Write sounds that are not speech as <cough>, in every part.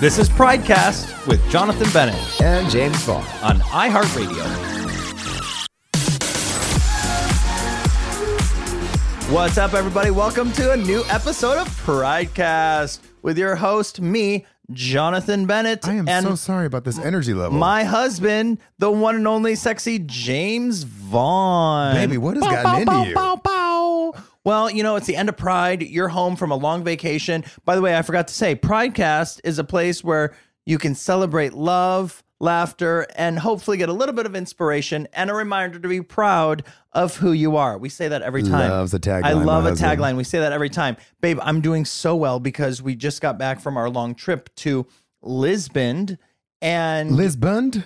This is Pridecast with Jonathan Bennett and Jaymes Vaughan on iHeartRadio. What's up, everybody? Welcome to a new episode of Pridecast with your host, me, Jonathan Bennett. I am and so sorry about this energy level. my husband, the one and only sexy Jaymes Vaughan. Baby, what has gotten into you? Bow, bow. Well, you know, it's the end of Pride. You're home from a long vacation. By the way, I forgot to say, Pridecast is a place where you can celebrate love, laughter, and hopefully get a little bit of inspiration and a reminder to be proud of who you are. We say that every time. Loves a tagline, I love a husband. tagline. We say that every time. Babe, I'm doing so well because we just got back from our long trip to Lisbon and Lisbon?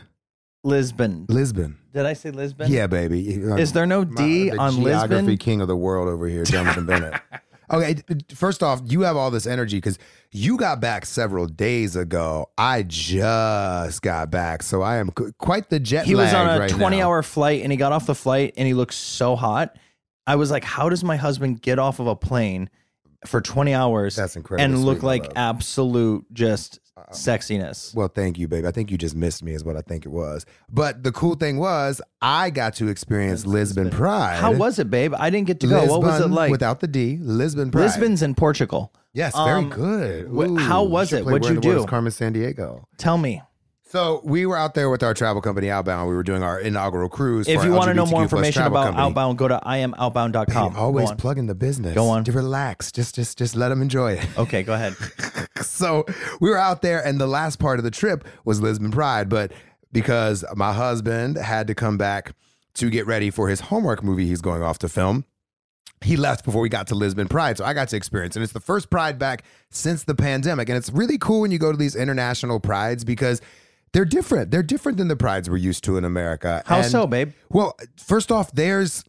Lisbon. Lisbon. Did I say Lisbon? Yeah, baby. Is there no D the on geography Lisbon? king of the world over here, Jonathan Bennett. <laughs> Okay, first off, you have all this energy because you got back several days ago. I just got back, so I am quite the jet he was on a right twenty-hour flight and he got off the flight and he looked so hot. I was like, how does my husband get off of a plane for 20 hours That's incredible." and look like love. absolute just sexiness? Well, thank you, babe. I think you just missed me, is what I think it was. But the cool thing was, I got to experience Lisbon Pride. How was it, babe? I didn't get to go. Lisbon, what was it like? Without the D, Lisbon Pride. Lisbon's in Portugal. Yes, very Um, good. wh- how was it? What'd you in the World do? Carmen Sandiego. Tell me. So we were out there with our travel company Outbound. We were doing our inaugural cruise. If you want to know more information about company. Outbound, go to iamoutbound.com. Hey, always plugging the business. Go on. To relax. Just, just, just let them enjoy it. <laughs> Okay, go ahead. <laughs> so we were out there, and the last part of the trip was Lisbon Pride. But because my husband had to come back to get ready for his homework movie he's going off to film, he left before we got to Lisbon Pride. So I got to experience. And it's the first Pride back since the pandemic. And it's really cool when you go to these international prides because they're different. They're different than the prides we're used to in America. How And- so, babe? Well, first off, there's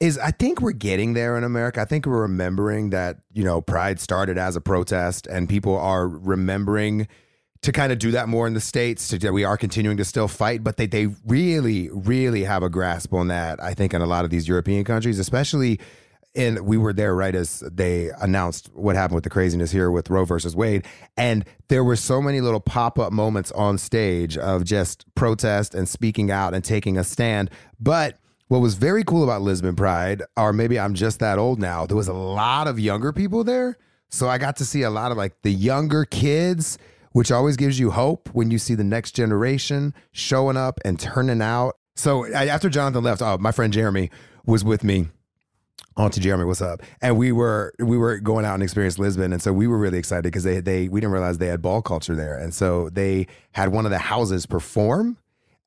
is I think we're getting there in America. I think we're remembering that, you know, Pride started as a protest and people are remembering to kind of do that more in the states. To, we are continuing to still fight, but they they really really have a grasp on that. I think in a lot of these European countries, especially in we were there right as they announced what happened with the craziness here with Roe versus Wade, and there were so many little pop up moments on stage of just protest and speaking out and taking a stand, but. What was very cool about Lisbon Pride, or maybe I'm just that old now, there was a lot of younger people there. So I got to see a lot of like the younger kids, which always gives you hope when you see the next generation showing up and turning out. So after Jonathan left, uh, my friend Jeremy was with me. Auntie Jeremy, what's up? And we were we were going out and experienced Lisbon, and so we were really excited because they they we didn't realize they had ball culture there, and so they had one of the houses perform,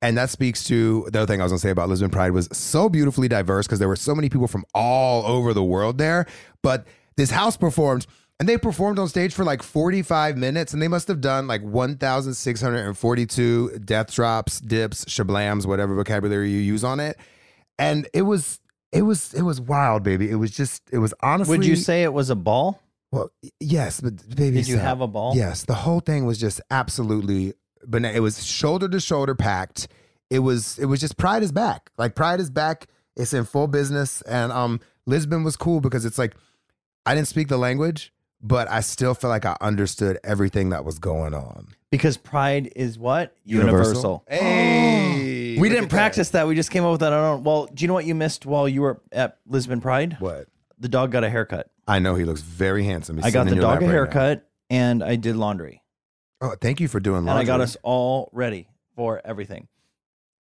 and that speaks to the other thing I was gonna say about Lisbon Pride was so beautifully diverse because there were so many people from all over the world there. But this house performed, and they performed on stage for like 45 minutes, and they must have done like 1,642 death drops, dips, shablams, whatever vocabulary you use on it. And it was it was it was wild, baby. It was just it was honestly Would you say it was a ball? Well, yes, but baby, Did you stop. have a ball? Yes, the whole thing was just absolutely. But it was shoulder to shoulder packed. It was. It was just pride is back. Like pride is back. It's in full business, and um, Lisbon was cool because it's like I didn't speak the language, but I still felt like I understood everything that was going on. Because pride is what? Universal. Hey, we look didn't at practice that. We just came up with that. I don't. Well, do you know what you missed while you were at Lisbon Pride? What? The dog got a haircut. I know he looks very handsome. He's I got sitting the in your dog a right now. haircut and I did laundry. Oh, thank you for doing And laundry. I got us all ready for everything.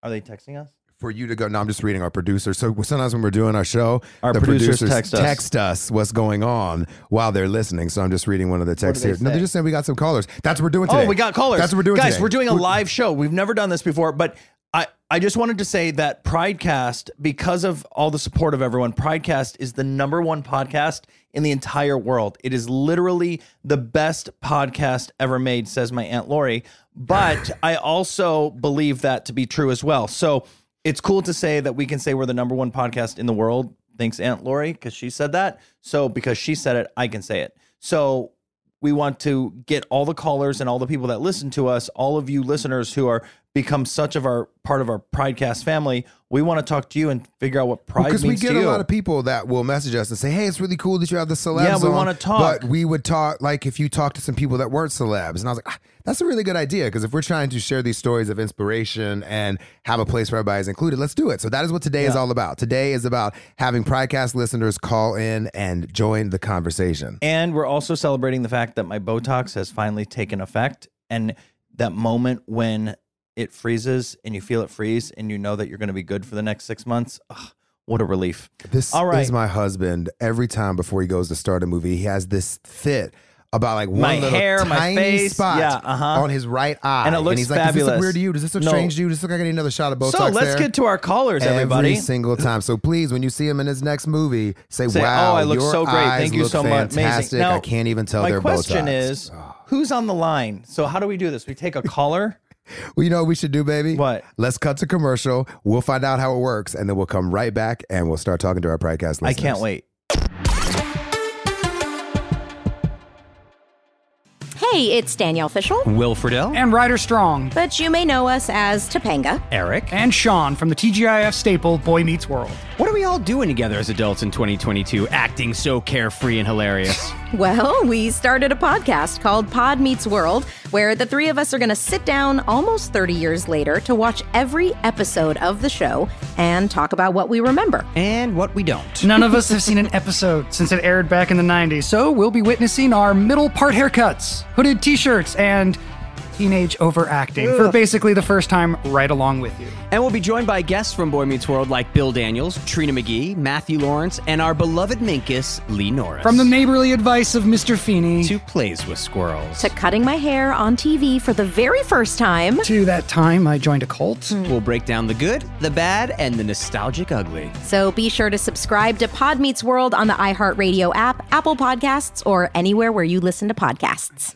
Are they texting us? for you to go. No, I'm just reading our producers. So sometimes when we're doing our show, Our the producers text us. what's going on while they're listening. So I'm just reading one of the texts they here. No, say? they're just saying we got some callers. That's what we're doing oh, today. Oh, we got callers. That's what we're doing today. Guys, today. we're doing a live show. We've never done this before, but I, just wanted to say that Pridecast, because of all the support of everyone, Pridecast is the number one podcast in the entire world. It is literally the best podcast ever made, says my Aunt Lori. But <laughs> I also believe that to be true as well. So it's cool to say that we can say we're the number one podcast in the world. Thanks, Aunt Lori, because she said that. So because she said it, I can say it. So we want to get all the callers and all the people that listen to us, all of you listeners who are become such of our part of our Pridecast family. We want to talk to you and figure out what pride because we get a lot of people that will message us and say, "Hey, it's really cool that you have the celebs." Yeah, we on," wanna talk. But we would talk like if you talk to some people that weren't celebs, and I was like, ah, "That's a really good idea." Because if we're trying to share these stories of inspiration and have a place where everybody's included, let's do it. So that is what today is all about. Today is about having Pridecast listeners call in and join the conversation. and we're also celebrating the fact that my Botox has finally taken effect, and that moment when it freezes and you feel it freeze, and you know that you're going to be good for the next six months. ugh, what a relief! This All right. is my husband. Every time before he goes to start a movie, he has this fit about like one My little hair, my tiny face, spot yeah, uh-huh. on his right eye, And it looks he's like, "Does this fabulous. look weird to you? Does this look No. strange to you? Does this look like I need another shot of Botox?" so let's there?" get to our callers, everybody. Every single <laughs> time. So please, when you see him in his next movie, say, Say, "Wow, "Oh, I look your so great. Thank you so much. Amazing." Fantastic. Now, I can't even tell My question Botox." is, who's on the line? So how do we do this? We take a caller. Well, you know what we should do, baby? What? Let's cut to commercial. We'll find out how it works, and then we'll come right back and we'll start talking to our podcast listeners. I can't wait. Hey, it's Danielle Fishel, Will Friedle, and Rider Strong, but you may know us as Topanga. Eric. and Shawn from the TGIF staple Boy Meets World. What are we all doing together as adults in 2022, acting so carefree and hilarious? <laughs> Well, we started a podcast called Pod Meets World, where the three of us are going to sit down almost 30 years later to watch every episode of the show and talk about what we remember. and what we don't. None of us have <laughs> seen an episode since it aired back in the 90s, so we'll be witnessing our middle part haircuts, hooded t shirts, and teenage overacting for basically the first time right along with you. And we'll be joined by guests from Boy Meets World like Bill Daniels, Trina McGee, Matthew Lawrence, and our beloved Minkus, Lee Norris. From the neighborly advice of Mr. Feeney to plays with squirrels. To cutting my hair on TV for the very first time. to that time I joined a cult. Hmm. We'll break down the good, the bad, and the nostalgic ugly. So be sure to subscribe to Pod Meets World on the iHeartRadio app, Apple Podcasts, or anywhere where you listen to podcasts.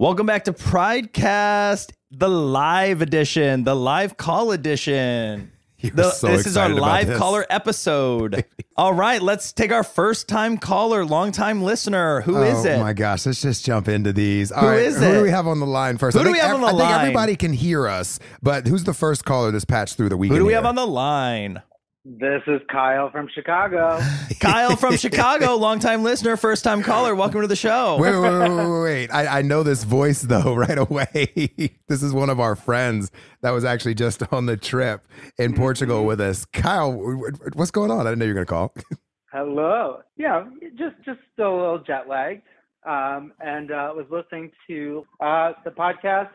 Welcome back to Pridecast, the live edition, the live call edition. <laughs> The- so this is our live caller episode. <laughs> All right, let's take our first time caller, long time listener. Who oh is oh it? Oh my gosh, let's just jump into these. All Who right, is who it? do we have on the line first? Who I do we have on the I think everybody can hear us, but who's the first caller that's patched through the weekend? Who do we have on the line? This is Kyle from Chicago. <laughs> Kyle from Chicago, longtime listener, first time caller. Welcome to the show. Wait, wait, wait, wait, wait. I, I know this voice though <laughs> right away. <laughs> this is one of our friends that was actually just on the trip in Portugal with us. Kyle, w- w- what's going on? I didn't know you were going to call. Hello. Yeah, just just still a little jet lagged, um, and uh, was listening to uh, the podcast,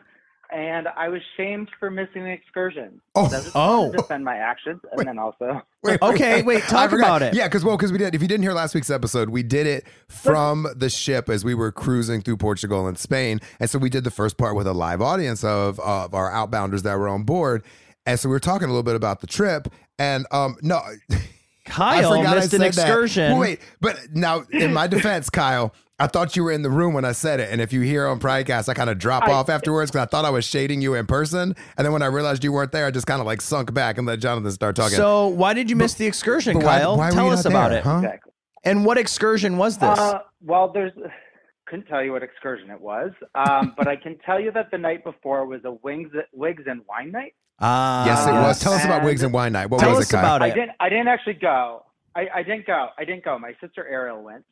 and I was shamed for missing the excursion. Oh. So Oh. defend my actions, and then also Wait, Okay, wait, <laughs> talk about it. Yeah, because well, because we did. If you didn't hear last week's episode, we did it from the ship as we were cruising through Portugal and Spain, and so we did the first part with a live audience of of our outbounders that were on board, and so we were talking a little bit about the trip, and um, no. <laughs> Kyle I forgot I missed an excursion. Well, wait, but now in my <laughs> defense, Kyle, I thought you were in the room when I said it, and if you hear on Pridecast, I kind of drop I- off afterwards because I thought I was shading you in person, and then when I realized you weren't there, I just kind of like sunk back and let Jonathan start talking. So, why did you miss the excursion, But why- Kyle? why Tell us not about there, it. huh? exactly. And what excursion was this? Uh, well, there's <sighs> couldn't tell you what excursion it was, um, but I can tell you that the night before was a wings wigs and wine night. Ah, yes, it was. Tell us about Wigs and Wine Night. What Tell was us it, Kyle? about I didn't. I didn't actually go. I, I didn't go. I didn't go. My sister Ariel went.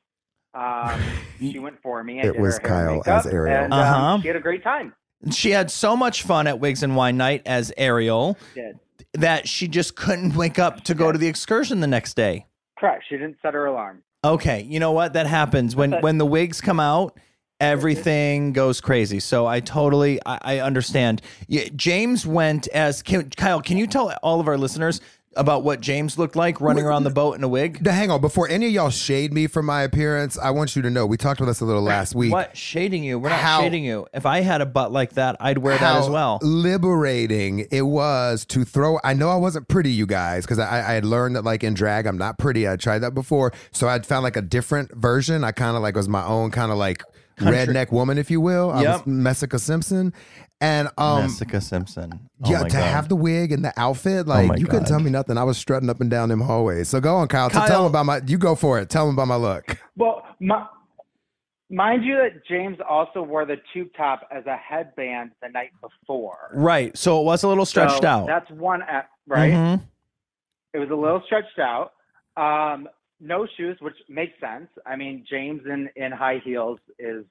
Um, <laughs> she went for me. I It was her hair and Kyle as Ariel. and um, Uh-huh. she had a great time. She had so much fun at Wigs and Wine Night as Ariel Did that she just couldn't wake up to go to the excursion the next day. correct. She didn't set her alarm. Okay, you know what? That happens when when the wigs come out. Everything goes crazy. So I totally I, I understand. Yeah, Jaymes went as can, Kyle. Can you tell all of our listeners about what Jaymes looked like running around the boat in a wig? Now, hang on. Before any of y'all shade me for my appearance, I want you to know we talked about this a little last week. What shading you? We're not How- shading you. If I had a butt like that, I'd wear that as well. liberating it was to throw. I know I wasn't pretty, you guys, because I, I had learned that like in drag, I'm not pretty. I tried that before, so I'd found like a different version. I kind of like was my own kind of like redneck woman, if you will. I Yep. was Messica Simpson, and um. Jessica Simpson. Oh yeah, my to God. have the wig and the outfit, like my you couldn't God. tell me nothing. I was strutting up and down them hallways. So go on, Kyle. So tell Kyle- them about my. You go for it. Tell them about my look. Well, my, mind you that Jaymes also wore the tube top as a headband the night before. right. So it was a little stretched So out. That's one, a- right? Mhm. It was a little stretched out. Um, no shoes, which makes sense. I mean, Jaymes in, in high heels is.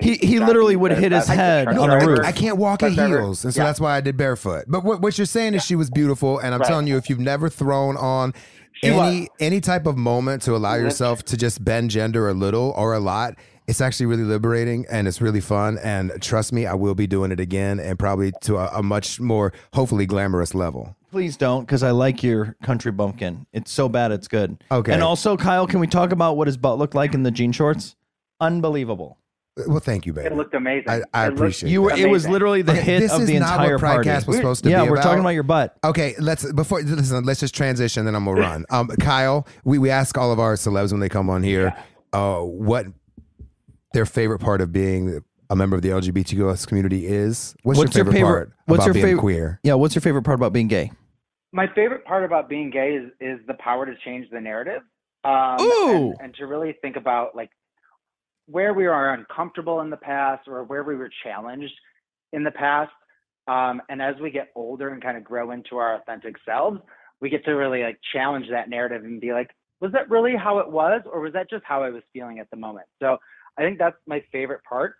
He he literally would hit his head on the the roof. I can't walk in heels, and so yeah. that's why I did barefoot. But what, what you're saying is she was beautiful, and I'm Right. telling you, if you've never thrown on She any was. any type of moment to allow yourself to just bend gender a little or a lot, it's actually really liberating and it's really fun. And trust me, I will be doing it again, and probably to a, a much more hopefully glamorous level. Please don't, because I like your country bumpkin. It's so bad, it's good. Okay. And also, Kyle, can we talk about what his butt looked like in the jean shorts? Unbelievable. Well, thank you, baby. It looked amazing. I, I It looked appreciate You were. It was literally the Okay, hit this of is the not what entire party. Pridecast was supposed to yeah, be we're about. talking about your butt. Okay, let's before listen. Let's just transition, then I'm gonna run. Um, Kyle, we we ask all of our celebs when they come on here, uh, what their favorite part of being a member of the LGBTQ community is. What's, your favorite, part What's about your being favorite? queer? Yeah. What's your favorite part about being gay? My favorite part about being gay is is the power to change the narrative. Um. And, and to really think about like where we are uncomfortable in the past or where we were challenged in the past. Um, and as we get older and kind of grow into our authentic selves, we get to really like challenge that narrative and be like, was that really how it was, or was that just how I was feeling at the moment? So I think that's my favorite part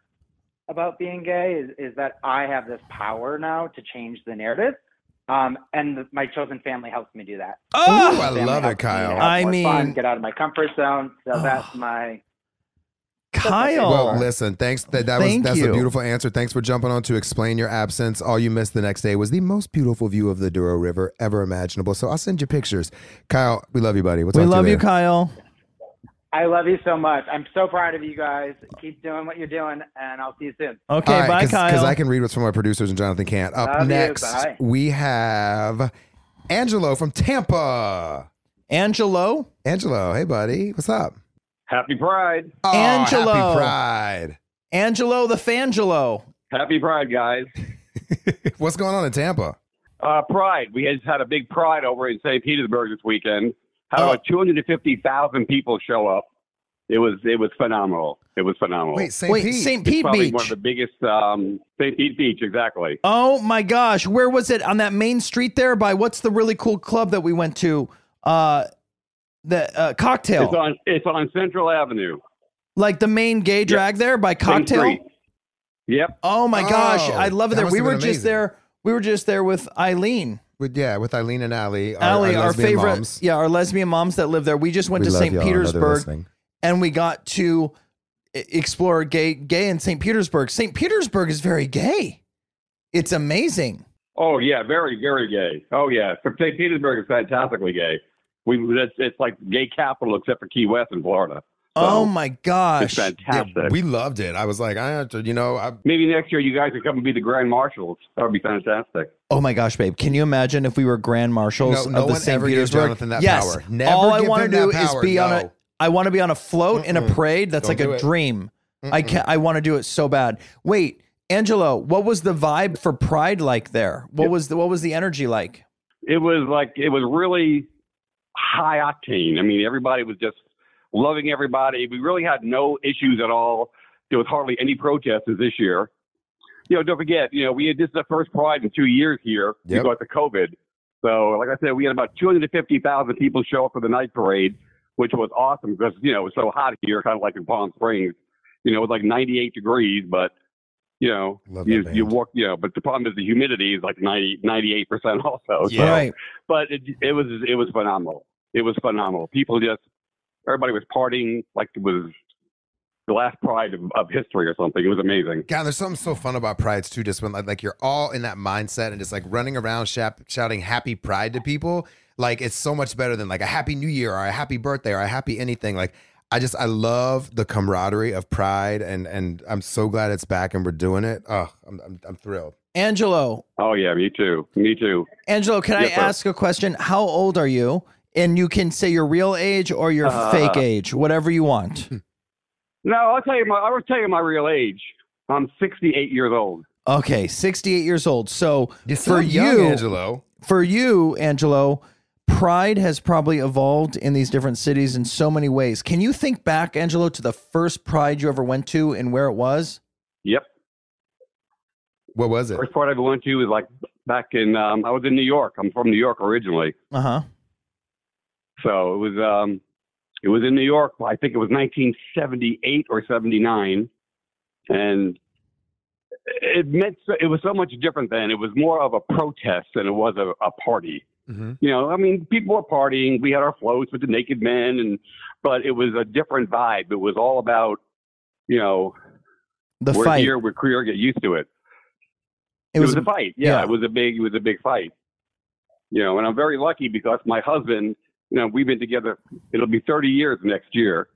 about being gay is, is that I have this power now to change the narrative Um, and the, my chosen family helps me do that. Oh, My I love it, helps me Kyle. I more fun, mean- get out of my comfort zone. So that's my Kyle. Well, listen, thanks. That, that was Thank that's a beautiful answer. Thanks for jumping on to explain your absence. All you missed the next day was the most beautiful view of the Douro River ever imaginable. So I'll send you pictures. Kyle, we love you, buddy. We'll we talk to love you, later. Kyle. I love you so much. I'm so proud of you guys. Keep doing what you're doing, and I'll see you soon. Okay, bye, Kyle. Because I can read what's from our producers and Jonathan can't. Up Love next, Bye. we have Angelo from Tampa. Angelo. Angelo, hey buddy, what's up? Happy Pride. Oh, Angelo. happy Pride. Angelo the Fangelo. Happy Pride, guys. <laughs> What's going on in Tampa? Uh, Pride. We just had a big Pride over in St. Petersburg this weekend. Had Oh. about 250,000 people show up. It was it was phenomenal. It was phenomenal. Wait, St. Wait, Pete. St. It's Pete probably Beach. one of the biggest um, St. Pete Beach, exactly. Oh my gosh, where was it? On that main street there by what's the really cool club that we went to? Uh the uh, cocktail. It's on it's on Central Avenue. like the main gay drag there by cocktail. Yep. Oh my gosh, Oh, I love it that there. must We have were been just amazing. there. We were just there with Eileen. With, yeah, with Eileen and Allie. our- Allie, our, lesbian favorite, moms. yeah, our lesbian moms that live there. We just went We to St. y'all. I know they're Petersburg and we got to explore gay gay in St. Petersburg. St. Petersburg is very gay. It's amazing. Oh yeah, very very gay. Oh yeah, St. Petersburg is fantastically gay. We it's, it's like gay capital except for Key West in Florida. Oh my It's gosh. fantastic. Yeah, we loved it. I was like, I have to, you know, I, Maybe next year you guys could come and be the grand marshals. That would be fantastic. Oh my gosh, babe! Can you imagine if we were grand marshals No- no of the one St. ever gives Petersburg? Jonathan that yes. power. Never All I want to do is power. be on a. I want to be on a float in a parade. That's Don't like a it. dream. I Mm-mm. can not I want to do it so bad. Wait, Angelo, what was the vibe for Pride like there? What was the what was the energy like? It was like it was really high octane. I mean, everybody was just loving everybody. We really had no issues at all. There was hardly any protesters this year. You know, don't forget, you know, we had this is the first Pride in two years here Yep. because of COVID. So, like I said, we had about 250,000 people show up for the night parade, which was awesome because, you know, it was so hot here, kind of like in Palm Springs. You know, it was like 98 degrees, but, you know, Love that you, you walk, you know, but the problem is the humidity is like 90, 98% also. So, Yeah. Right. but it, it was it was phenomenal. It was phenomenal. People just everybody was partying like it was the last pride of, of history or something. It was amazing. God, there's something so fun about prides too. Just when like, like you're all in that mindset and just like running around shap- shouting "Happy Pride" to people, like it's so much better than like a Happy New Year or a Happy Birthday or a Happy anything. Like I just I love the camaraderie of Pride, and and I'm so glad it's back and we're doing it. Oh, I'm I'm, I'm thrilled. Angelo, Oh yeah, me too. Me too. Angelo, can Yes, I sir. ask a question? How old are you? And you can say your real age or your Uh, fake age, whatever you want. No, I'll tell you my I'll tell you my real age. I'm 68 years old. Okay, 68 years old. So You for sound young, you, Angelo. for you, Angelo, pride has probably evolved in these different cities in so many ways. Can you think back, Angelo, to the first pride you ever went to and where it was? Yep. What was it? First part I ever went to was like back in um, I was in New York. I'm from New York originally. Uh huh. So it was um it was in New York. I think it was 1978 or 79, and it meant so, it was so much different then. It was more of a protest than it was a, a party. Mhm. You know, I mean, people were partying. We had our floats with the naked men, and but it was a different vibe. It was all about, you know, The we're fight. here, we're queer, get used to it. It It was, was, a fight. Yeah, yeah. it was a big. It was a big fight. You know, and I'm very lucky because my husband. You know, we've been together. It'll be 30 years next year.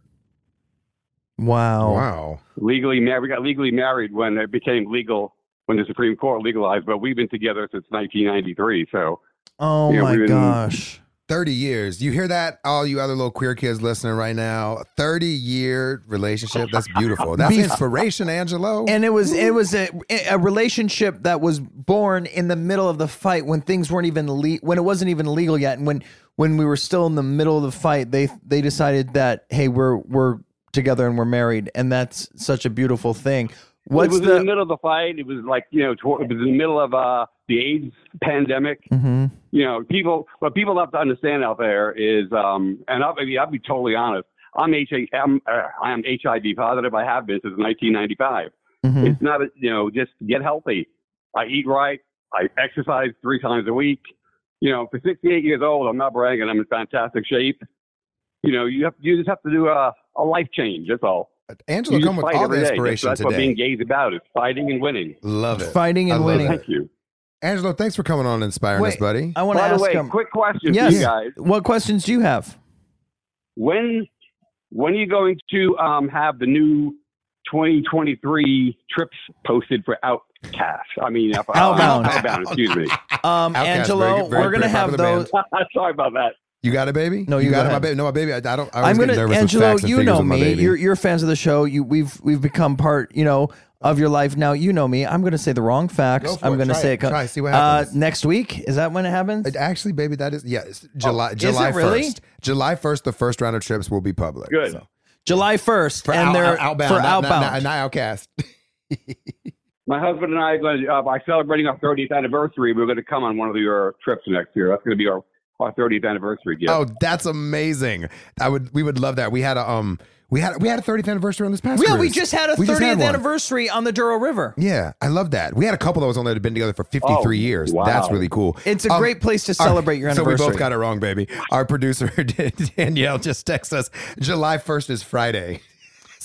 wow. Wow. Legally married. We got legally married when it became legal when the Supreme Court legalized. But we've been together since 1993. So Oh Yeah, my been- gosh. 30 years. You hear that? All you other little queer kids listening right now. 30 year relationship. That's beautiful. That's Bef- inspiration, Angelo. And it was it was a, a relationship that was born in the middle of the fight when things weren't even le- when it wasn't even legal yet and when when we were still in the middle of the fight they they decided that hey we're we're together and we're married and that's such a beautiful thing. it What's was in the the middle of the fight. It was like you know, it was in the middle of uh, the AIDS pandemic. Mhm. you know, people, what people have to understand out there is, um, and I'll, I'll be totally honest. I'm HIV, I'm, uh, I am HIV positive. I have been since 1995. Mhm. It's not, a, you know, just get healthy. I eat right. I exercise three times a week. You know, for 68 years old, I'm not bragging. I'm in fantastic shape. You know, you have you just have to do a, a life change. That's all. Angela, You come just with fight all the inspiration that's, that's today. what being gay is about. It's fighting and winning. Love it. Fighting and I winning. that. Thank you. Angelo, thanks for coming on and inspiring us, buddy. I want to By the ask way, him. quick question yes. you guys. What questions do you have? When when are you going to um, have the new 2023 trips posted for Outcast? I mean, uh, Outbound. Outbound. Excuse me. <laughs> Um, Outcast, Angelo, very- very- we're gonna very have popular those. <laughs> band. Sorry about that. You got it, baby. No, you got go it, my ahead. baby. No, my baby. I, I don't. I I'm get gonna, nervous with Angelo. facts and You figures know with my me. baby. You're you're fans of the show. You we've we've become part. You know of your life now. You know me. I'm gonna say the wrong facts. Go for I'm it. gonna Try say it. it. co- Try it. See what Uh, happens. next week is that when it happens? Actually, baby, that is yeah. It's July Oh, July really? first. July first, the first round of trips will be public. Good. So. July 1st, For and out- they're outbound, for not, not- outbound. not, not outcast. <laughs> My husband and I are going to, uh, by celebrating our 30th anniversary, we're going to come on one of your trips next year. That's going to be our, our 30th anniversary gift. Oh, that's amazing. I would. We would love that. We had a um. We had we had a 30th anniversary on this past. yeah, we just had a We 30th had anniversary on the Douro River. Yeah, I love that. We had a couple that was on there that had been together for 53 Oh, years. wow. That's really cool. It's a Um, great place to our- celebrate your anniversary. <laughs> So we both got it wrong, baby. Our producer <laughs> Danielle just texted us. July 1st is Friday.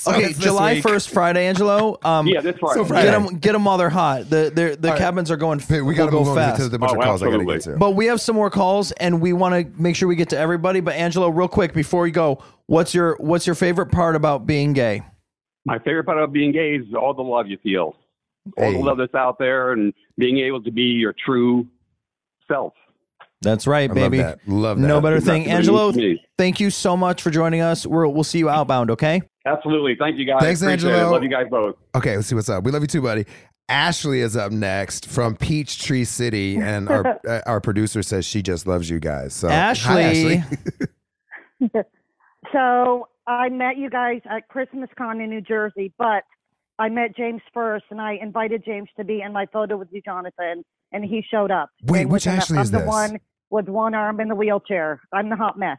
So okay, July week. 1st, Friday, Angelo. Um, yeah, this Friday. so Friday. Get them, get them while they're hot. The the, the All right. cabins are going. Hey, we got to go on fast. to the bunch Oh, of calls I got to absolutely. get to. But we have some more calls, and we want to make sure we get to everybody. But Angelo, real quick before we go, what's your what's your favorite part about being gay? My favorite part of being gay is all the love you feel, all the love that's out there, and being able to be your true self. That's right, I baby. love that. Love that. No better thing, That's what Angelo. means to me. Thank you so much for joining us. We're, we'll see you outbound. Okay. Absolutely. Thank you guys. Thanks, Appreciate Angelo. It. Love you guys both. Okay, let's see what's up. We love you too, buddy. Ashley is up next from Peachtree City, and our <laughs> uh, our producer says she just loves you guys. So, hi, Ashley. Ashley. <laughs> So I met you guys at Christmas Con in New Jersey, but I met Jaymes first, and I invited Jaymes to be in my photo with you, Jonathan, and he showed up. Wait, And which with the- Ashley I'm is the this? one with one arm in the wheelchair. I'm the hot mess.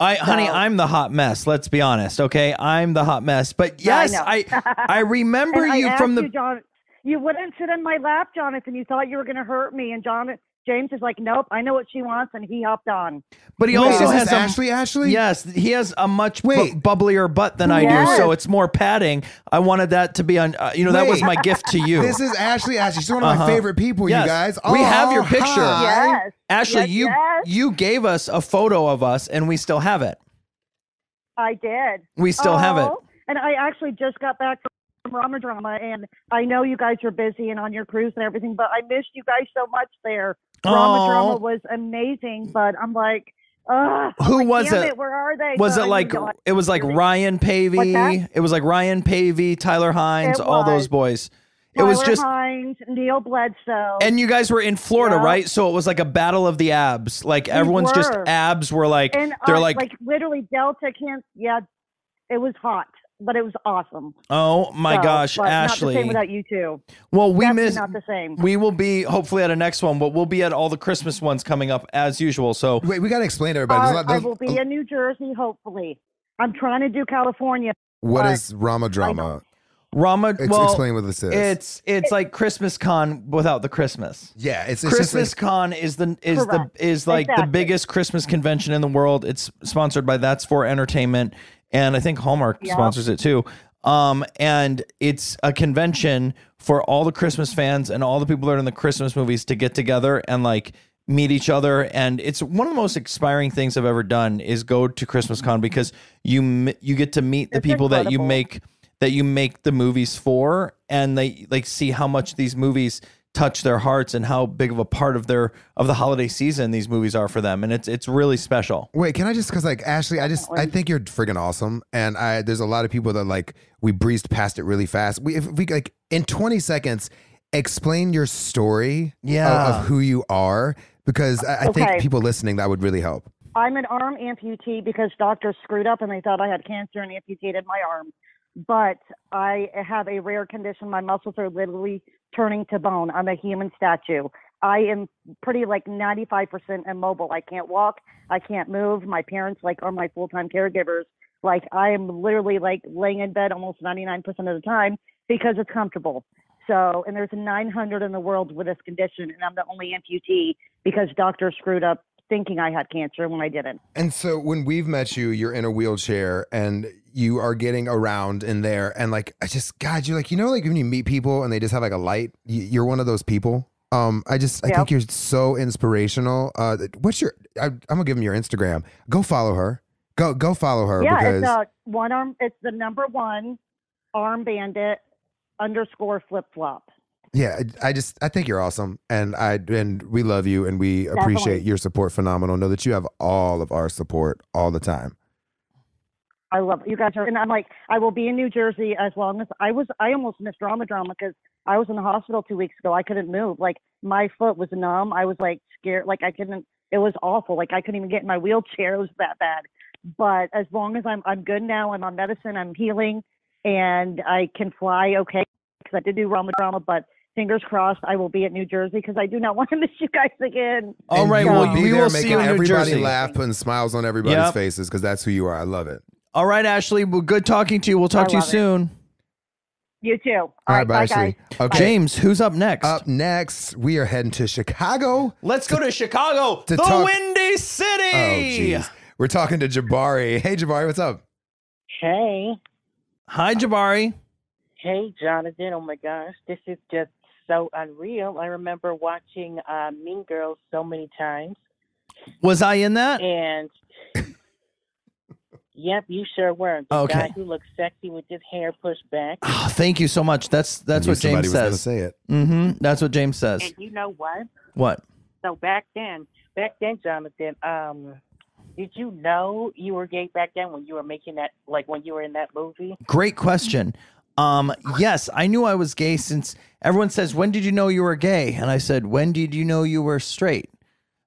I, honey, So- I'm the hot mess. Let's be honest. Okay, I'm the hot mess. But yes, know. I I <laughs> remember And I you from the. you, John. You wouldn't sit in my lap, Jonathan. You thought you were going to hurt me, and John Jaymes is like, "Nope, I know what she wants," and he hopped on. But he Wait, also is this has a, Ashley. Ashley. Yes, he has a much bu- Wait. bubblier butt than I do, Yes. so it's more padding. I wanted that to be on. Uh, you know, that was Wait. my gift to you. This is Ashley. Ashley, she's one of my Uh-huh. favorite people. Yes. You guys. We have your Oh, picture. hi. Yes, Ashley, yes, you yes. you gave us a photo of us, and we still have it. I did. We still have it. Oh, And I actually just got back from Rama Drama, and I know you guys are busy and on your cruise and everything, but I missed you guys so much there. Rama Drama was amazing, but I'm like, ugh. Who like, was damn it? Where are they? Was But it like it was like Ryan Paevey? It was like Ryan Paevey, Tyler Hynes, all those boys. It was Tyler just Hynes, Neal Bledsoe. and you guys were in Florida, Yeah. right? So it was like a battle of the abs. Like everyone's just abs were like and they're uh, like, like literally Delta can't. Yeah, it was hot, but it was awesome. oh my So, gosh, but Not the Ashley. same without you two. well, we Definitely miss. not the same. We will be hopefully at a next one, but we'll be at all the Christmas ones coming up as usual. So Wait, we got to explain to everybody. There's Uh, lot- I will be in New Jersey, hopefully. I'm trying to do California. What is Rama drama? Rama, Ex- well, explain what this is. It's it's like Christmas con without the Christmas. yeah, it's, it's just Christmas like, Con is the is Correct. the is like the biggest Christmas convention in the world. It's sponsored by That's for Entertainment, and I think Hallmark sponsors it too. Um, and it's a convention for all the Christmas fans and all the people that are in the Christmas movies to get together and like meet each other. And it's one of the most inspiring things I've ever done is go to Christmas Con because you you get to meet the people that you make that you make the movies for and they like see how much these movies touch their hearts and how big of a part of their of the holiday season these movies are for them and it's it's really special Wait, can I just because like Ashley, I just I think you're friggin' awesome, and I there's a lot of people that like we breezed past it really fast. We if we like in 20 seconds explain your story, Yeah. of, who you are, because I, I think people listening that would really help. I'm an arm amputee because doctors screwed up and they thought I had cancer and amputated my arm. But I have a rare condition. My muscles are literally turning to bone. I'm a human statue. I am pretty like 95% immobile. I can't walk. I can't move. My parents like are my full-time caregivers. Like I am literally like laying in bed almost 99% of the time because it's comfortable. So, and there's 900 in the world with this condition, and I'm the only amputee because doctors screwed up thinking I had cancer when I didn't. And so when we've met you, you're in a wheelchair and you are getting around in there. And like, I just, God, you're like, you know, like when you meet people and they just have like a light, you're one of those people. Um, I just, I think you're so inspirational. Uh, what's your, I, I'm gonna give him your Instagram. Go follow her. Go, go follow her yeah, because it's uh, one arm. It's the number one arm bandit underscore flip flop. Yeah, I just I think you're awesome, and I and we love you, and we appreciate your support. Phenomenal. Know that you have all of our support all the time. I love you guys are, and I'm like, I will be in New Jersey as long as I was. I almost missed drama drama because I was in the hospital two weeks ago. I couldn't move. Like my foot was numb. I was like scared. Like I couldn't. It was awful. Like I couldn't even get in my wheelchair. <laughs> It was that bad. But as long as I'm I'm good now. I'm on medicine. I'm healing, and I can fly okay because I did do drama drama. But fingers crossed, I will be at New Jersey because I do not <laughs> want to miss you guys again. All right, And right, you well, will be we there will see making you in New everybody Jersey. laugh, putting smiles on everybody's Yep. faces because that's who you are. I love it. All right, Ashley. Well, good talking to you. We'll talk I to you love it. soon. You too. All All right, bye, Ashley. guys. Okay, Jaymes, who's up next? Up next, we are heading to Chicago. Let's go to Chicago, to the talk- Windy City. Oh, jeez. We're talking to Jabari. Hey, Jabari, what's up? Hey, Hi, Jabari. hey, Jonathan. Oh my gosh, this is just so unreal. I remember watching uh, Mean Girls so many times, Was I in that? and <laughs> yep, you sure were. The Okay. guy who looks sexy with his hair pushed back. Oh, thank you so much. That's that's I knew what somebody Jaymes gonna says. say it. Mm-hmm. That's what Jaymes says. And you know what? What? So back then, back then, Jonathan, um, did you know you were gay back then when you were making that, like when you were in that movie? Great question. Um, yes, I knew I was gay since everyone says, "When did you know you were gay?" And I said, "When did you know you were straight?"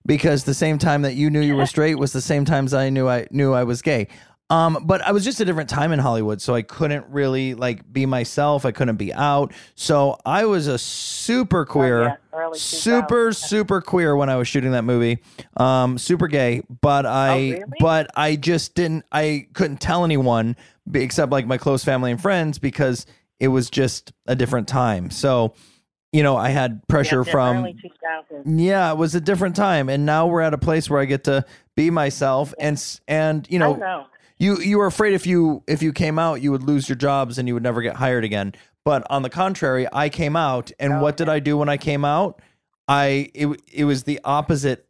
Because the same time that you knew you were <laughs> straight was the same times I knew I knew I was gay. Um, but I was just a different time in Hollywood, so I couldn't really like be myself. I couldn't be out. So I was a super queer, yeah, super super queer when I was shooting that movie. Um, super gay, but I really? but I just didn't. I couldn't tell anyone except like my close family and friends because it was just a different time. So, you know, I had pressure Yeah, from early 2000s. yeah, it was a different time, and now we're at a place where I get to be myself, and and you know, know. you you were afraid if you if you came out, you would lose your jobs and you would never get hired again. But on the contrary, I came out, and what did I do when I came out? I it it was the opposite.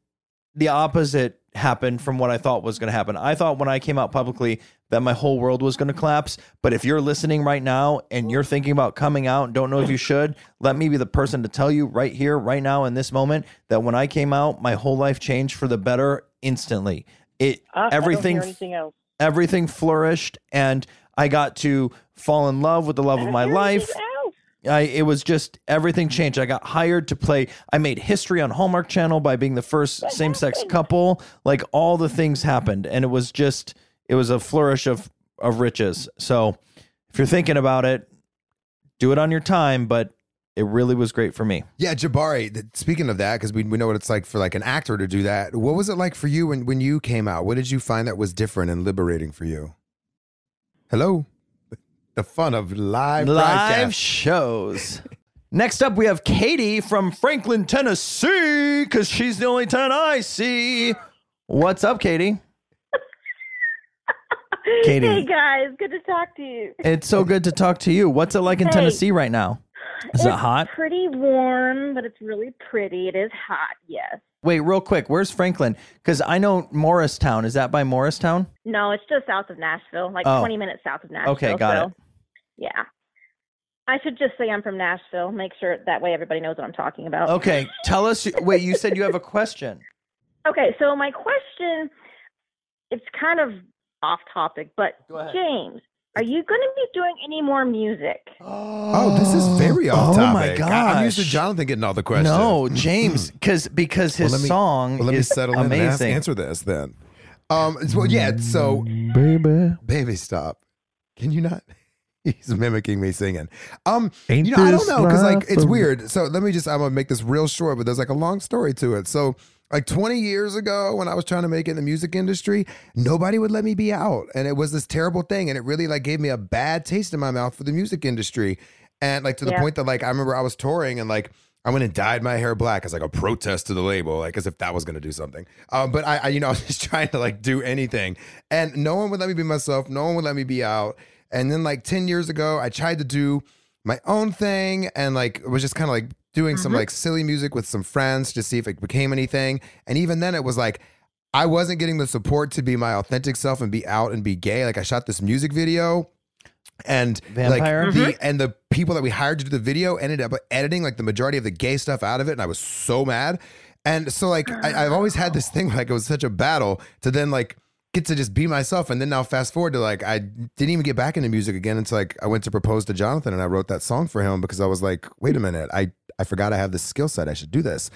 The opposite happened from what I thought was going to happen. I thought when I came out publicly that my whole world was going to collapse. But if you're listening right now and you're thinking about coming out and don't know if you should, let me be the person to tell you right here, right now, in this moment, that when I came out, my whole life changed for the better instantly. It Uh, everything don't hear anything else. everything flourished and I got to fall in love with the love of my life. I it was just everything changed. I got hired to play. I made history on Hallmark Channel by being the first same-sex couple. Like all the things happened and it was just it was a flourish of of riches. So if you're thinking about it, do it on your time, but it really was great for me. Yeah, Jabari. Speaking of that, because we, we know what it's like for like an actor to do that. What was it like for you when when you came out? What did you find that was different and liberating for you? Hello, the fun of live live broadcast. shows. <laughs> Next up, we have Katie from Franklin, Tennessee, because she's the only 10 I see. What's up, Katie? Katie. Hey guys, good to talk to you. It's so good to talk to you. What's it like in Hey. Tennessee right now? Is it it's hot? Pretty warm, but it's really pretty. It is hot, yes. Wait, real quick, where's Franklin? Because I know Morristown. Is that by Morristown? No, it's just south of Nashville, like Oh. 20 minutes south of Nashville. Okay, got so, it. Yeah. I should just say I'm from Nashville. Make sure that way everybody knows what I'm talking about. Okay, tell us. Wait, you said you have a question. <laughs> Okay, so my question it's kind of off topic, but Jaymes, are you going to be doing any more music? <gasps> Oh, this is very off topic. Oh topic. my I- I'm used to. Jonathan getting all the questions. No, <laughs> Jaymes, because because his Well, let me- song well, let me is settle in and ask- amazing. answer this then. Um, well, yeah. So, baby, baby, stop. Can you not? <laughs> He's mimicking me singing. Um, Ain't you know, I don't know because like it's weird. So let me just I'm gonna make this real short, but there's like a long story to it. So like 20 years ago when I was trying to make it in the music industry, nobody would let me be out. And it was this terrible thing. And it really like gave me a bad taste in my mouth for the music industry. and like to the Yeah. point that like I remember I was touring and like I went and dyed my hair black as like a protest to the label, like as if that was gonna do something. Um, but I, I, you know, <laughs> I was just trying to like do anything, and no one would let me be myself. No one would let me be out. And then like ten years ago, I tried to do my own thing, and like it was just kind of like doing some Mhm. like silly music with some friends to see if it became anything. And even then, it was like. I wasn't getting the support to be my authentic self and be out and be gay. Like I shot this music video and Vampire? like the Mhm. and the people that we hired to do the video ended up editing like the majority of the gay stuff out of it and I was so mad. And so like I, <sighs> I've always had this thing like it was such a battle to then like get to just be myself and then now fast forward to like I didn't even get back into music again until like I went to propose to Jonathan and I wrote that song for him because I was like, wait a minute, I I forgot I have this skill set. I should do this.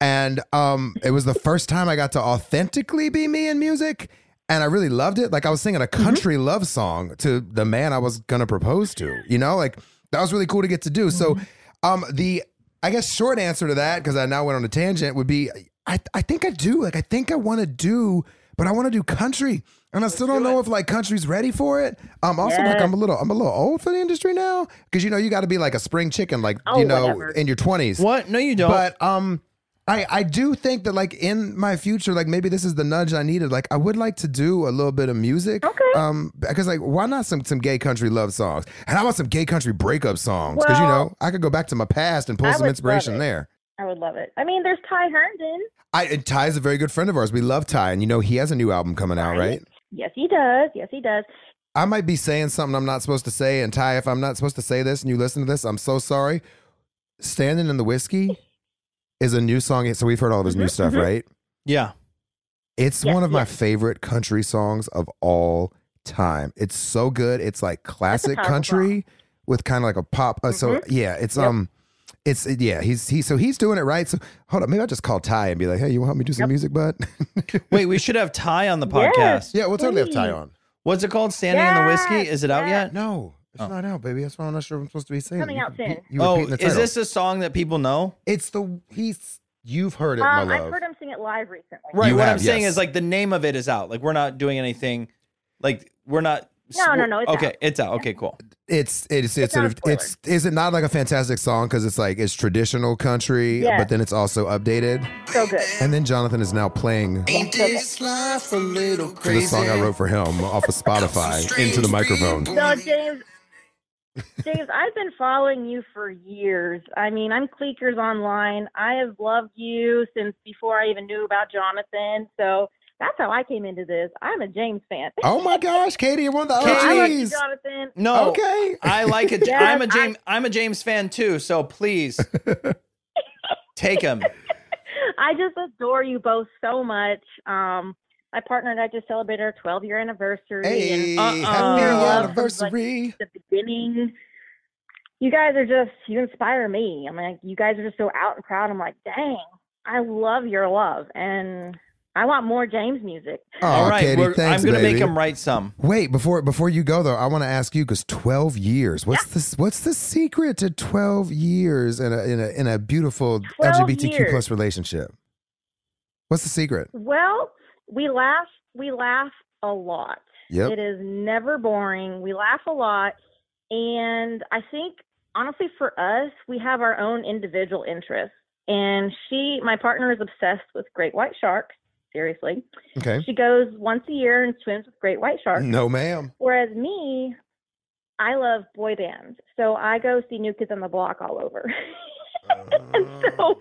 And um it was the first time I got to authentically be me in music and I really loved it. Like I was singing a country love song to the man I was gonna propose to. You know, like that was really cool to get to do. So, um, the I guess short answer to that because I now went on a tangent would be I I think I do. Like I think I want to do, but I want to do country, and I still don't know if like country's ready for it. Um, also like I'm a little I'm a little old for the industry now because you know you got to be like a spring chicken, like Oh, you know whatever. in your twenties. What? No, you don't. But um. I, I do think that like in my future, like maybe this is the nudge I needed. Like I would like to do a little bit of music. Okay. Um, because like why not some some gay country love songs? And I want some gay country breakup songs because you know I could go back to my past and pull I some inspiration there. I would love it. I mean, there's Ty Herndon. I and Ty's a very good friend of ours. We love Ty, and you know he has a new album coming out, right? Yes, he does. Yes, he does. I might be saying something I'm not supposed to say, and Ty, if I'm not supposed to say this and you listen to this, I'm so sorry. Standing in the whiskey <laughs> is a new song. So we've heard all of his new stuff, mhm. right? Yeah. It's Yes, one of my favorite country songs of all time. It's so good. It's like classic powerful country with kind of like a pop. Uh, So Mhm. yeah, it's Yep. um, it's yeah. He's he so he's doing it right. So hold up, maybe I'll just call Ty and be like, hey, you want to help me do some music, bud? <laughs> Wait, we should have Ty on the <laughs> Yes, podcast. Yeah, we'll totally have Ty on. What's it called? Standing in the whiskey? Is it out yet? No, it's not out, baby. That's why I'm not sure if I'm supposed to be saying. Coming. You out soon. You oh, is this a song that people know? It's the he's you've heard it, my Um, love. I've heard him sing it live recently. Right. You what I'm have, saying is like the name of it is out. Like we're not doing anything. Like we're not. No, no, no, it's okay, out. it's out. Okay, cool. It's it's it's not a it's, it's is it not like a fantastic song because it's like it's traditional country, Yes. but then it's also updated. So good. And then Jonathan is now playing So the song I wrote for him off of Spotify into the microphone. So Jaymes, Jaymes, I've been following you for years. I mean, I'm Cleakers online. I have loved you since before I even knew about Jonathan. So that's how I came into this. I'm a Jaymes fan. Oh my <laughs> gosh, Katie, you're one of the I love you, Jonathan. No. Okay. I like it. Yes, <laughs> I'm a I- Jaymes. I'm a Jaymes fan too. So please <laughs> take him. I just adore you both so much. Um, my partner and I just celebrated our 12 year anniversary. Hey, and happy your love from, anniversary. Like, the beginning. You guys are just you inspire me. I'm like, you guys are just so out and proud. I'm like, dang, I love your love, and I want more Jaymes music. Oh, All right, Katie, thanks, I'm gonna make him write some. Wait, before before you go though, I want to ask you because twelve years. What's this? What's the secret to twelve years in a in a in a beautiful LGBTQ years. plus relationship? What's the secret? Well, we laugh. We laugh a lot. Yep. It is never boring. We laugh a lot, and I think honestly, for us, we have our own individual interests. And she, my partner, is obsessed with great white sharks. Seriously, Okay. she goes once a year and swims with great white sharks. No, ma'am. Whereas me, I love boy bands, so I go see New Kids on the Block all over. <laughs> and oh. so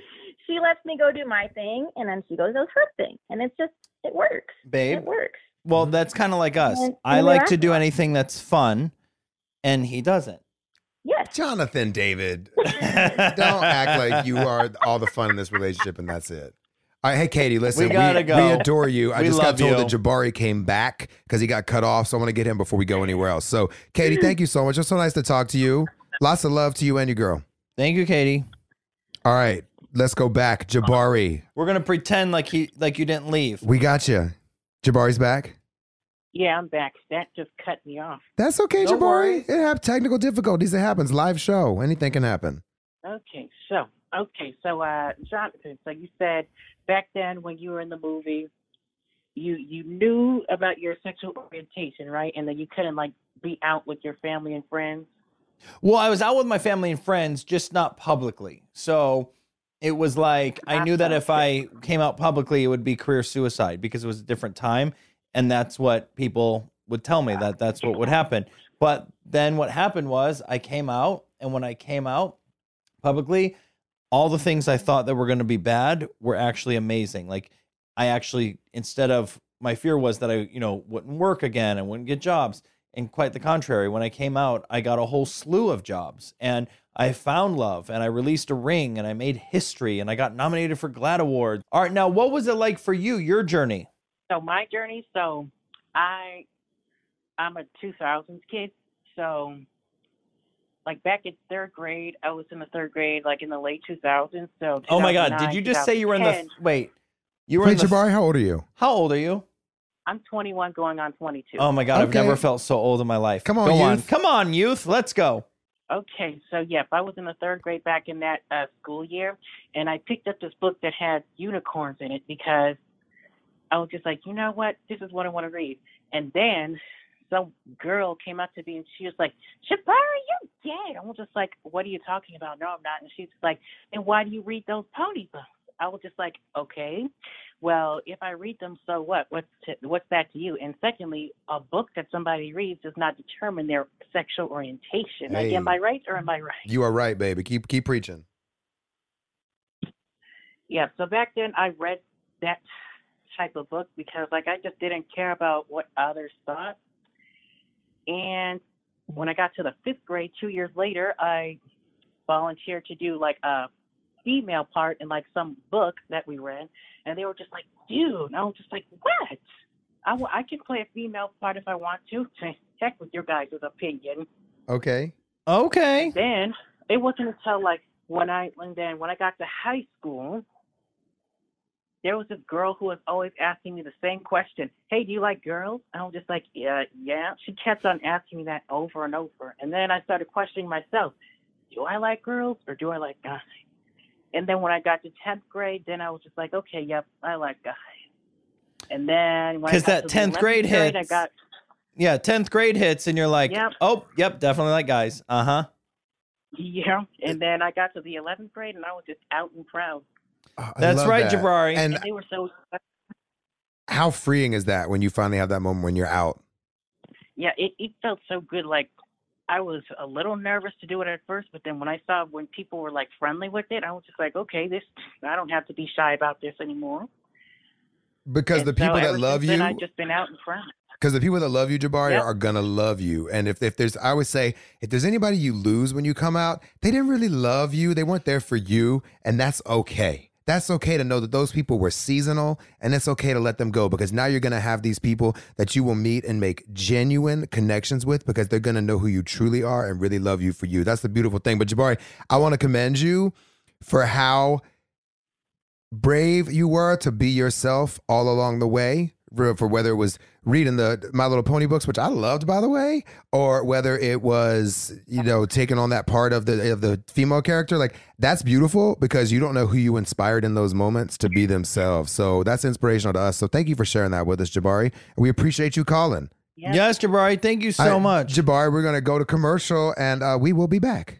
she lets me go do my thing, and then she goes does her thing, and it's just it works. Babe. It works. Well, that's kind of like us. And- I and we like to do anything that's fun, and he doesn't. Yes. Jonathan David. <laughs> Don't act like you are all the fun in this relationship and that's it. All right, hey Katie, listen, We gotta go. we adore you. I We just got told you. that Jabari came back because he got cut off, so I want to get him before we go anywhere else. So, Katie, thank you so much. It's so nice to talk to you. Lots of love to you and your girl. Thank you, Katie. All right, let's go back. Jabari, We're gonna pretend like he like you didn't leave. we got you. Jabari's back. Yeah, I'm back. That just cut me off. That's okay, No Jabari. worries. It have technical difficulties. It happens. Live show. Anything can happen. Okay, so okay, so uh, Jonathan, so you said back then when you were in the movie, you you knew about your sexual orientation, right? And then you couldn't like be out with your family and friends. Well, I was out with my family and friends, just not publicly. So it was like I knew that if I came out publicly, it would be career suicide because it was a different time, and that's what people would tell me that that's what would happen. But then what happened was I came out, and when I came out publicly, all the things I thought that were going to be bad were actually amazing. Like I actually instead of my fear was that I, you know, wouldn't work again and wouldn't get jobs. And quite the contrary, when I came out, I got a whole slew of jobs and I found love and I released a ring and I made history and I got nominated for GLAAD Awards. All right, now what was it like for you, your journey? So my journey, so I I'm a 2000s kid. So like back in third grade, I was in the third grade, like in the late 2000s. So Oh my God, did you just say you were in the wait? You were Wait, in the Jabari, how old are you? How old are you? I'm 21 going on 22. Oh my God, I've Okay. never felt so old in my life. Come on, Go on. youth. Come on, youth. Let's go. Okay, so yep, I was in the third grade back in that uh, school year, and I picked up this book that had unicorns in it because I was just like, you know what, this is what I want to read. And then some girl came up to me and she was like, Jabari, you gay. I was just like, what are you talking about? No, I'm not. And she's like, and why do you read those pony books? I was just like, okay, well, if I read them, so what? What's to, what's that to you? And secondly, a book that somebody reads does not determine their sexual orientation. Like, Hey. am I right or am I right? You are right, baby. Keep keep preaching. Yeah. So back then, I read that type of book because, like, I just didn't care about what others thought. And mm-hmm. when I got to the fifth grade, two years later, I volunteered to do like a female part in like some book that we read, and they were just like, "Dude," and I was just like, "What?" I, w- I can play a female part if I want to. <laughs> Check with your guys' opinion. Okay. Okay. Then it wasn't until like when I and then when I got to high school, there was this girl who was always asking me the same question. Hey, do you like girls? And I was just like, yeah, yeah. She kept on asking me that over and over. And then I started questioning myself. Do I like girls or do I like guys? And then when I got to tenth grade, then I was just like, okay, yep, I like guys. And then when I 'Cause got that to the 10th 11th grade I hits. got Yeah, 10th grade hits and you're like, Yep. "Oh, yep, definitely like guys." Uh-huh. yeah, and then I got to the eleventh grade and I was just out and proud. Oh, I That's right, that. Jabari. And they were so how freeing is that when you finally have that moment when you're out? yeah, it, it felt so good. Like I was a little nervous to do it at first, but then when I saw when people were like friendly with it, I was just like, okay, this I don't have to be shy about this anymore. Because And the people so that love you I've just been out in front. Because the people that love you, Jabari, Yep. are gonna love you. And if, if there's, I would say, if there's anybody you lose when you come out, they didn't really love you. They weren't there for you, and that's okay. That's okay to know that those people were seasonal, and it's okay to let them go because now you're gonna have these people that you will meet and make genuine connections with because they're gonna know who you truly are and really love you for you. That's the beautiful thing. But Jabari, I want to commend you for how brave you were to be yourself all along the way for, for whether it was reading the my little pony books which i loved by the way or whether it was you know taking on that part of the of the female character. Like that's beautiful because you don't know who you inspired in those moments to be themselves. So that's inspirational to us. So thank you for sharing that with us jabari. We appreciate you calling. Yes, Jabari, thank you so right, much. jabari we're going to go to commercial and uh, we will be back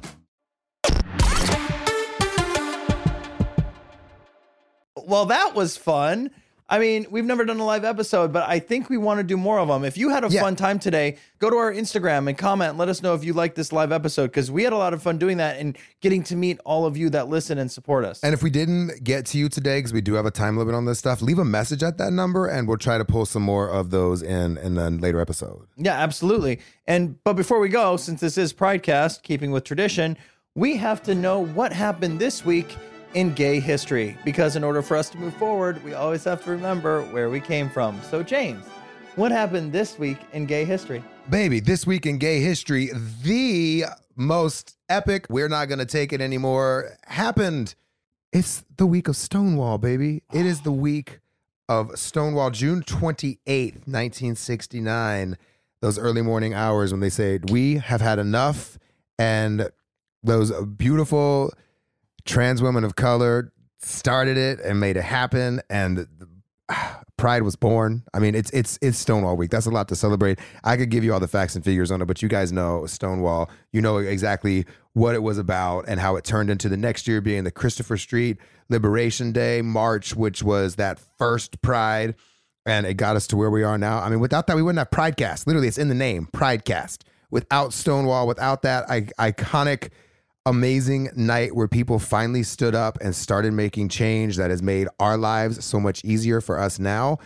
Well, that was fun. I mean, we've never done a live episode, but I think we want to do more of them. If you had a fun time today, go to our Instagram and comment and let us know if you like this live episode because we had a lot of fun doing that and getting to meet all of you that listen and support us. And if we didn't get to you today, because we do have a time limit on this stuff, leave a message at that number and we'll try to pull some more of those in in a later episode. Yeah, absolutely. And but before we go, since this is Pridecast, keeping with tradition, we have to know what happened this week in gay history because in order for us to move forward, we always have to remember where we came from. So Jaymes, what happened this week in gay history? Baby, this week in gay history, the most epic, we're not going to take it anymore, happened. It's the week of Stonewall, baby. It is the week of Stonewall, June 28th, 1969. Those early morning hours when they said, We have had enough. And those beautiful trans women of color started it and made it happen. And <sighs> Pride was born. I mean, it's it's it's Stonewall week. That's a lot to celebrate. I could give you all the facts and figures on it, but you guys know Stonewall. You know exactly what it was about and how it turned into the next year being the Christopher Street Liberation Day March, which was that first Pride, and it got us to where we are now. I mean, without that, we wouldn't have Pridecast. Literally, it's in the name, Pridecast. Without Stonewall, without that I- iconic amazing night where people finally stood up and started making change that has made our lives so much easier for us now.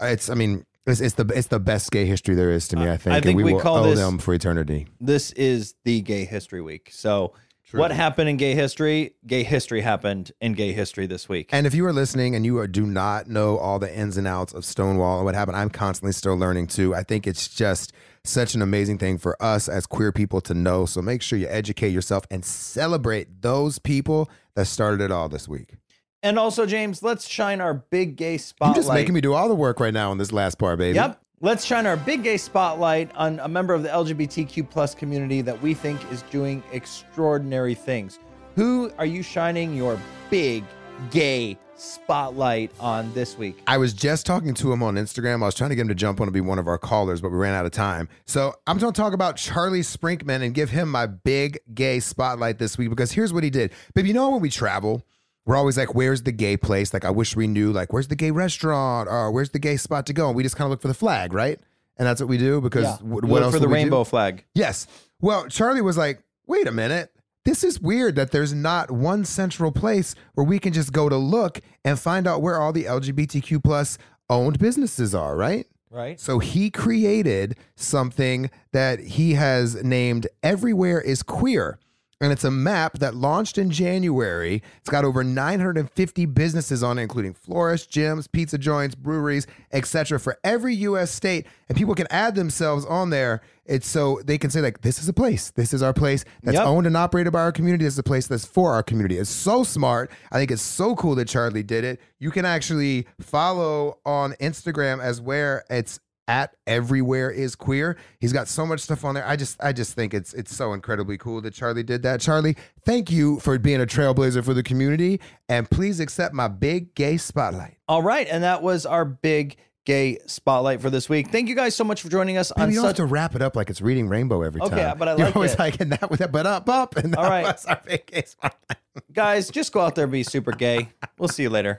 It's, I mean, it's, it's the it's the best gay history there is to me. I think, I think and we, we will call owe this- them for eternity. This is the gay history week. So what happened in gay history? Gay history happened in gay history this week. And if you are listening and you are, do not know all the ins and outs of Stonewall and what happened, I'm constantly still learning too. I think it's just such an amazing thing for us as queer people to know. So make sure you educate yourself and celebrate those people that started it all this week. And also, Jaymes, let's shine our big gay You're spotlight. just making me do all the work right now in this last part, baby. Yep. Let's shine our big gay spotlight on a member of the LGBTQ plus community that we think is doing extraordinary things. Who are you shining your big gay spotlight on this week? I was just talking to him on Instagram. I was trying to get him to jump on to be one of our callers, but we ran out of time. So I'm going to talk about Charlie Sprinkman and give him my big gay spotlight this week because here's what he did. Babe, you know when we travel, we're always like, where's the gay place? Like, I wish we knew, like, where's the gay restaurant or where's the gay spot to go? And we just kind of look for the flag, right? And that's what we do because Yeah. what look else for the we do? rainbow flag. Yes. Well, Charlie was like, wait a minute. This is weird that there's not one central place where we can just go to look and find out where all the LGBTQ plus owned businesses are, right? Right. So he created something that he has named Everywhere is Queer. And it's a map that launched in January. It's got over 950 businesses on it, including florists, gyms, pizza joints, breweries, etc. for every US state. And people can add themselves on there. It's so they can say, like, this is a place. This is our place that's Yep. owned and operated by our community. This is a place that's for our community. It's so smart. I think it's so cool that Charlie did it. You can actually follow on Instagram as where it's at everywhere is queer. He's got so much stuff on there. I just I just think it's it's so incredibly cool that Charlie did that. Charlie, thank you for being a trailblazer for the community and please accept my big gay spotlight. All right. And that was our big gay spotlight for this week. Thank you guys so much for joining us Maybe on you don't have to wrap it up like it's reading rainbow every Okay, time. Okay, but I like You're always it. like and that with that but up up and that All right. was our big gay spotlight. guys, just go out there and be super gay. We'll see you later.